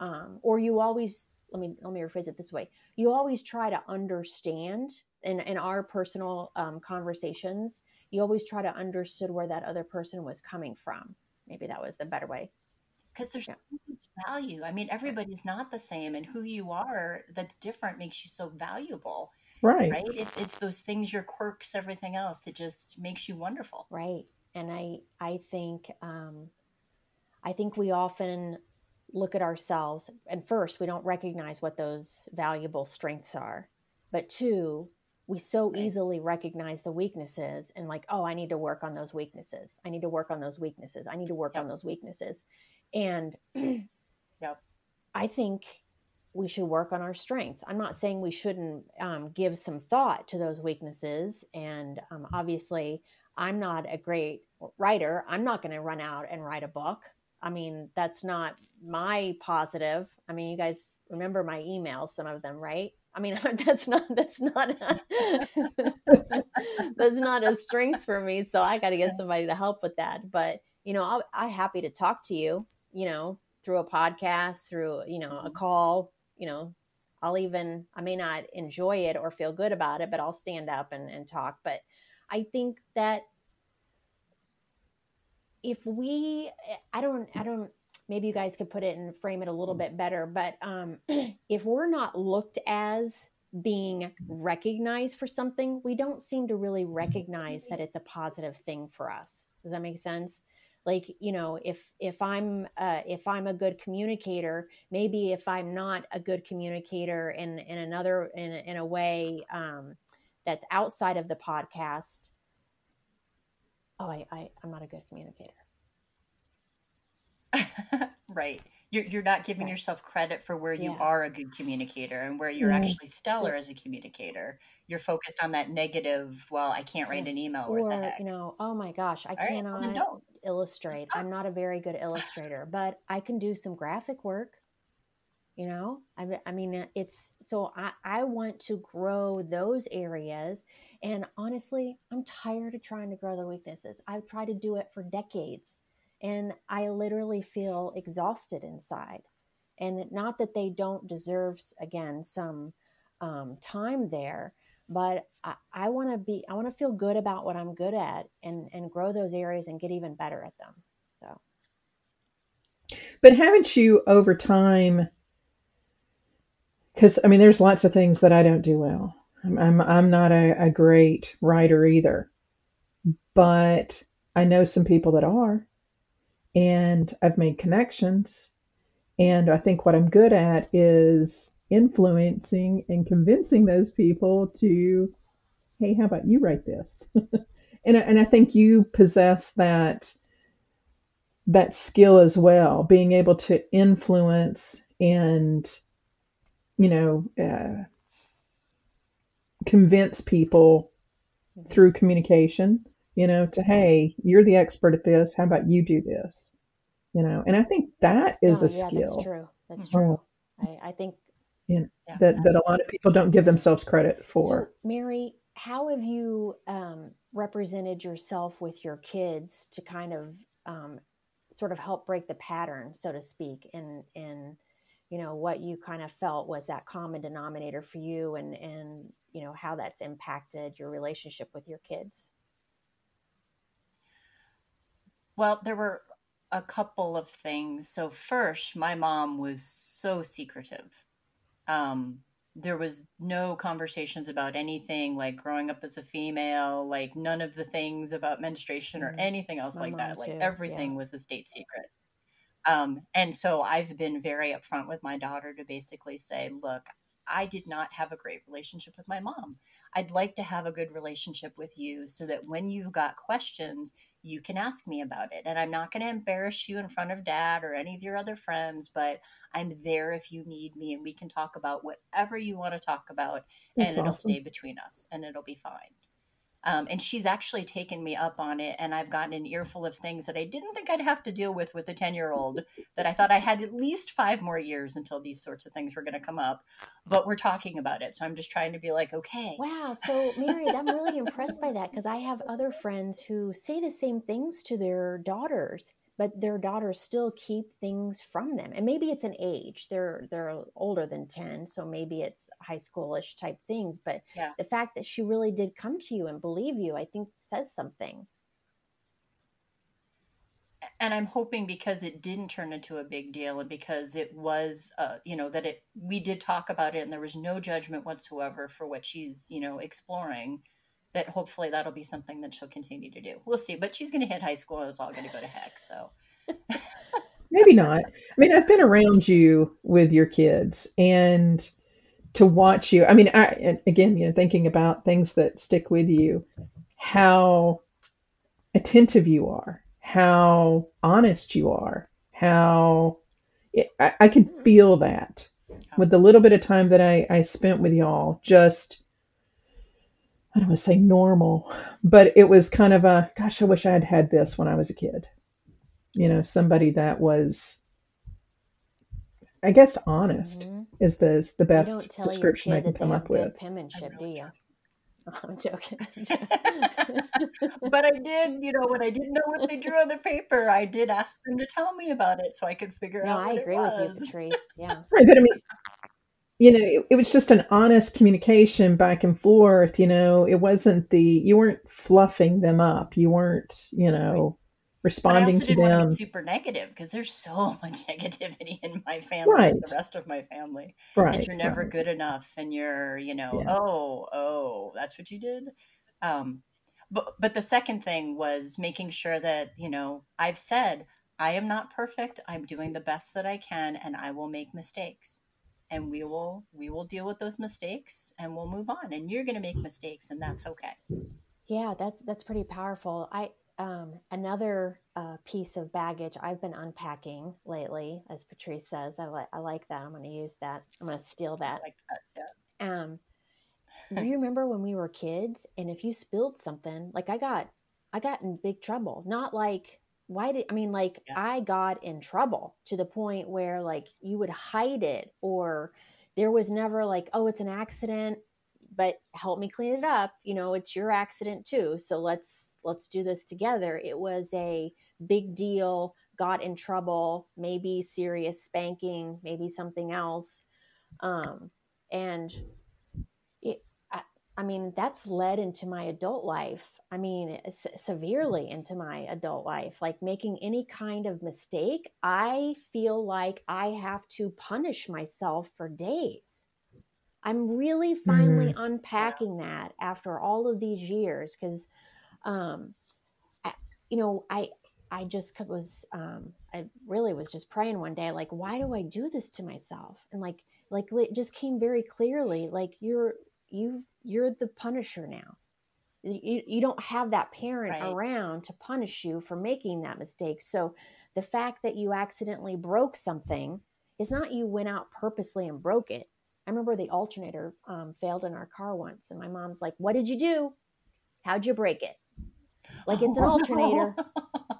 um, or you always. Let me let me rephrase it this way. You always try to understand in in our personal um, conversations. You always try to understand where that other person was coming from. Maybe that was the better way because there's yeah. so much value. I mean, everybody's not the same, and who you are that's different makes you so valuable. Right. Right. It's it's those things, your quirks, everything else that just makes you wonderful. Right. And I I think um, I think we often look at ourselves, and first we don't recognize what those valuable strengths are, but two we so right. easily recognize the weaknesses and like oh i need to work on those weaknesses i need to work on those weaknesses i need to work yep. on those weaknesses and yep. I think we should work on our strengths. I'm not saying we shouldn't um, give some thought to those weaknesses. And um, obviously, I'm not a great writer. I'm not going to run out and write a book. I mean, that's not my positive. I mean, you guys remember my emails, some of them, right? I mean, that's not that's not a, that's not a strength for me. So I got to get somebody to help with that. But you know, I'll, I'm happy to talk to you you know, through a podcast, through, you know, a mm-hmm. call, you know, I'll even, I may not enjoy it or feel good about it, but I'll stand up and, and talk. But I think that if we, I don't, I don't, maybe you guys could put it and frame it a little bit better, but um, if we're not looked as being recognized for something, we don't seem to really recognize that it's a positive thing for us. Does that make sense? Like you know if if i'm uh, if i'm a good communicator maybe if i'm not a good communicator in in another in, in a way um, that's outside of the podcast oh I, I i'm not a good communicator right. You're, you're not giving right. yourself credit for where you yeah. are a good communicator and where you're mm-hmm. actually stellar so, as a communicator. You're focused on that negative well i can't write an email or that. you know oh my gosh i All cannot right, well, illustrate. i'm not a very good illustrator but i can do some graphic work. You know? I, I mean it's so I, I want to grow those areas and honestly i'm tired of trying to grow the weaknesses. I've tried to do it for decades and I literally feel exhausted inside. And not that they don't deserve, again, some um, time there, but I, I want to be, I want to feel good about what I'm good at and, and grow those areas and get even better at them. So. But haven't you over time? Because I mean, there's lots of things that I don't do well. I'm I'm, I'm not a, a great writer either, but I know some people that are, and I've made connections. And I think what I'm good at is influencing and convincing those people to, hey, how about you write this? and, and I think you possess that that skill as well, being able to influence and you know uh, convince people through communication you know to hey you're the expert at this how about you do this you know and i think that is No, a yeah, skill that's true. That's Oh, true. I, I think you know, Yeah. that that a lot of people don't give themselves credit so. for Mary, how have you um, represented yourself with your kids to kind of um, sort of help break the pattern, so to speak, in in you know what you kind of felt was that common denominator for you, and and you know how that's impacted your relationship with your kids. Well, there were a couple of things. So first, my mom was so secretive. Um, there was no conversations about anything like growing up as a female, like none of the things about menstruation or Mm, anything else my like that. Like too. Yeah. everything was a state secret. Um, and so I've been very upfront with my daughter to basically say, look, I did not have a great relationship with my mom. I'd like to have a good relationship with you so that when you've got questions, you can ask me about it. And I'm not going to embarrass you in front of dad or any of your other friends, but I'm there if you need me and we can talk about whatever you want to talk about and it'll awesome stay between us and it'll be fine. Um, and she's actually taken me up on it, and I've gotten an earful of things that I didn't think I'd have to deal with with a 10 year old that I thought I had at least five more years until these sorts of things were going to come up. But we're talking about it. So I'm just trying to be like, okay. Wow. So, Mary, I'm really impressed by that because I have other friends who say the same things to their daughters, but their daughters still keep things from them. And maybe it's an age. They're they're older than 10, so maybe it's high schoolish type things, but Yeah. the fact that she really did come to you and believe you, I think says something. and I'm hoping because it didn't turn into a big deal and because it was, uh, you know, that it, we did talk about it and there was no judgment whatsoever for what she's, you know, exploring, that hopefully that'll be something that she'll continue to do. We'll see. But she's going to hit high school and it's all going to go to heck. So, maybe not i mean i've been around you with your kids and to watch you i mean i and again you know thinking about things that stick with you how attentive you are how honest you are how it, I, I can feel that with the little bit of time that I, I spent with y'all just i don't want to say normal but it was kind of a gosh i wish i had had this when i was a kid you know somebody that was i guess honest Mhm. is the is the You best don't tell your description i can that they come have up good with I penmanship, do you? I'm joking. but I did, you know, when I didn't know what they drew on the paper, I did ask them to tell me about it so I could figure no, out I what it agree with you, was. Patrice. Yeah. right but i mean you know it, it was just an honest communication back and forth you know it wasn't the you weren't fluffing them up you weren't you Right. know responding to want to them super negative because there's so much negativity in my family right the rest of my family that you're never right good enough and you're, you know, yeah oh, oh, that's what you did. Um, but but the second thing was making sure that, you know, I've said I am not perfect. I'm doing the best that I can and I will make mistakes. And we will we will deal with those mistakes and we'll move on. And you're going to make mistakes and that's okay. Yeah, that's that's pretty powerful. I um another uh, piece of baggage I've been unpacking lately, as Patrice says. I like I like that. I'm going to use that. I'm going to steal that. like that. Um, do you remember when we were kids, and if you spilled something, like I got, I got in big trouble. Not like why did I mean like Yeah. I got in trouble to the point where like you would hide it, or there was never like oh it's an accident, but help me clean it up. You know it's your accident too, so let's let's do this together. It was a big deal. Got in trouble, maybe serious spanking, maybe something else. Um, and I, mean, that's led into my adult life. I mean, se- severely into my adult life. Like making any kind of mistake, I feel like I have to punish myself for days. I'm really finally mm, unpacking that after all of these years because, um, I, you know, I I just was um, I really was just praying one day, like, why do I do this to myself? And like, like it just came very clearly, like you're you you're the punisher now. You, you don't have that parent Right. around to punish you for making that mistake. So the fact that you accidentally broke something is not you went out purposely and broke it. I remember the alternator um, failed in our car once, and my mom's like, "What did you do? How'd you break it?" Like it's an alternator.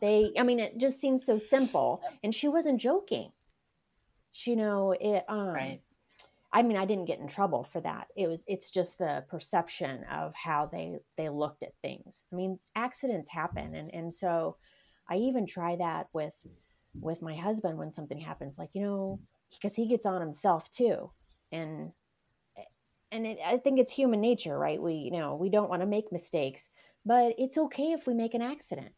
they, I mean, it just seems so simple, and she wasn't joking. She, you know, it. Um, right. I mean, I didn't get in trouble for that. It was, it's just the perception of how they they looked at things. I mean, accidents happen, and and so I even try that with with my husband when something happens, like you know, because he gets on himself too and and it, i think it's human nature right we you know we don't want to make mistakes but it's okay if we make an accident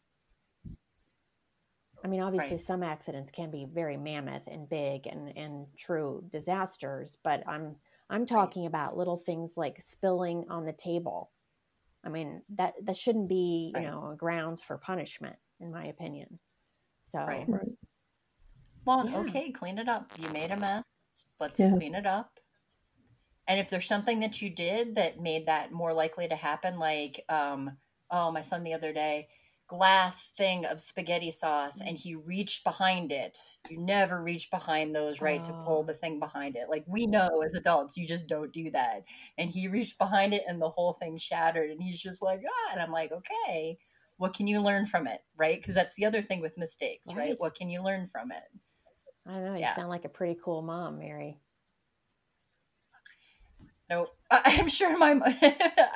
i mean obviously right. some accidents can be very mammoth and big and and true disasters but i'm i'm talking right. about little things like spilling on the table i mean that that shouldn't be you right. know grounds for punishment in my opinion so right. well yeah. okay clean it up you made a mess let's yeah. clean it up and if there's something that you did that made that more likely to happen, like, um, oh, my son the other day, glass thing of spaghetti sauce and he reached behind it. You never reach behind those, right, oh. to pull oh. the thing behind it. Like we know as adults, you just don't do that. And he reached behind it and the whole thing shattered. And he's just like, ah, and I'm like, okay, what can you learn from it, right? Because that's the other thing with mistakes, right. right? What can you learn from it? I don't know. You yeah. sound like a pretty cool mom, Mary. Nope. I'm sure my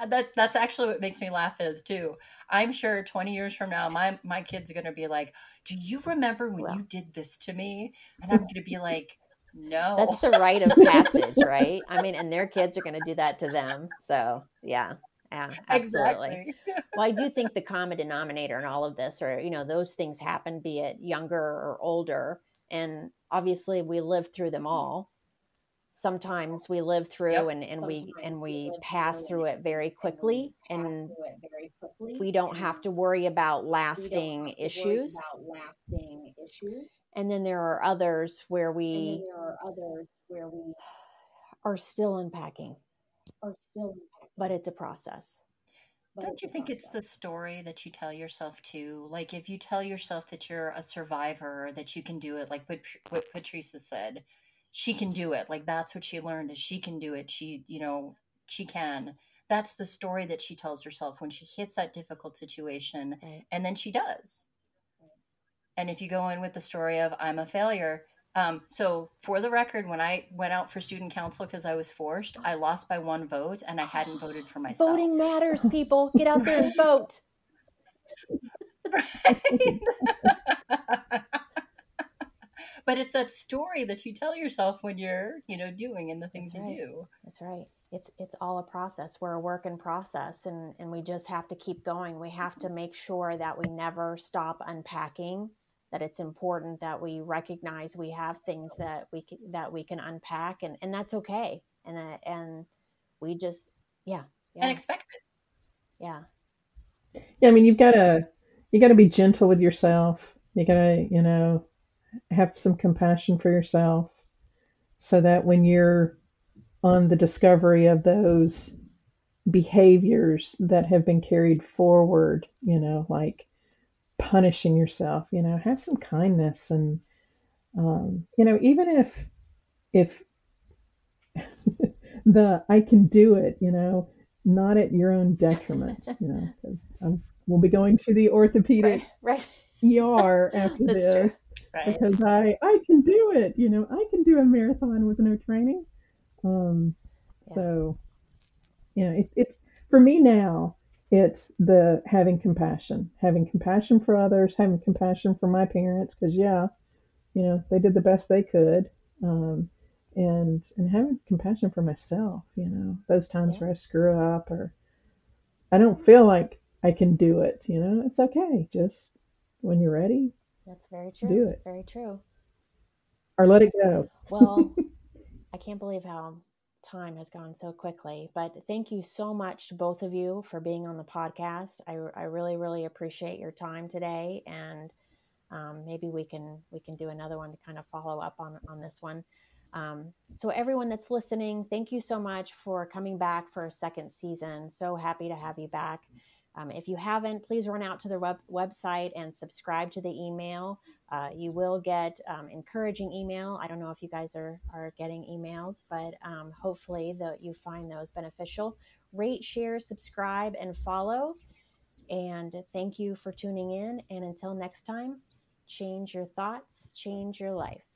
that that's actually what makes me laugh is too. I'm sure 20 years from now, my my kids are gonna be like, "Do you remember when well, you did this to me?" And I'm gonna be like, "No." That's the rite of passage, right? I mean, and their kids are gonna do that to them. So yeah, yeah, absolutely. Exactly. well, I do think the common denominator in all of this, or you know, those things happen, be it younger or older, and obviously we live through them mm-hmm. all sometimes we live through yep. and, and we and we, pass through it very quickly and, very quickly. we don't have to worry about lasting issues lasting issues and then there are others where we there are others where we are still unpacking are still unpacking. but it's a process don't you think it's the story that you tell yourself too? Like if you tell yourself that you're a survivor, that you can do it, like what, what Patricia said, she can do it. Like that's what she learned is she can do it. She you know she can. That's the story that she tells herself when she hits that difficult situation right. and then she does. And if you go in with the story of i'm a failure um, so for the record when i went out for student council because i was forced i lost by one vote and i hadn't voted for myself. Voting matters people. Get out there and vote but it's that story that you tell yourself when you're you know doing and the things right. you do. That's right. It's it's all a process. We're a work in process and and we just have to keep going. We have to make sure that we never stop unpacking that it's important that we recognize we have things that we can, that we can unpack and and that's okay. And uh, and we just yeah, yeah. and expect it. Yeah. Yeah i mean you've got to you got to be gentle with yourself. You got to you know have some compassion for yourself so that when you're on the discovery of those behaviors that have been carried forward, you know, like punishing yourself, you know, have some kindness and, um, you know, even if, if the I can do it, you know, not at your own detriment, you know, because we'll be going to the orthopedic right, right. ER after this right. because I I can do it. You know, I can do a marathon with no training. Um, yeah. so you know, it's it's for me now. It's the having compassion, having compassion for others, having compassion for my parents, because yeah, you know, they did the best they could, um, and and having compassion for myself. You know, those times yeah. where I screw up or I don't feel like I can do it. You know, it's okay. Just when you're ready, that's very true. Do it. Very true. Or let it go. well, I can't believe how time has gone so quickly. But thank you so much, to both of you, for being on the podcast. I, I really, really appreciate your time today, and um, maybe we can we can do another one to kind of follow up on on this one. Um, so everyone that's listening, thank you so much for coming back for a second season. So happy to have you back. Um, if you haven't, please run out to the web- website and subscribe to the email. Uh, you will get um, encouraging email. I don't know if you guys are, are getting emails, but um, hopefully that you find those beneficial. Rate, share, subscribe, and follow. And thank you for tuning in. And until next time, change your thoughts, change your life.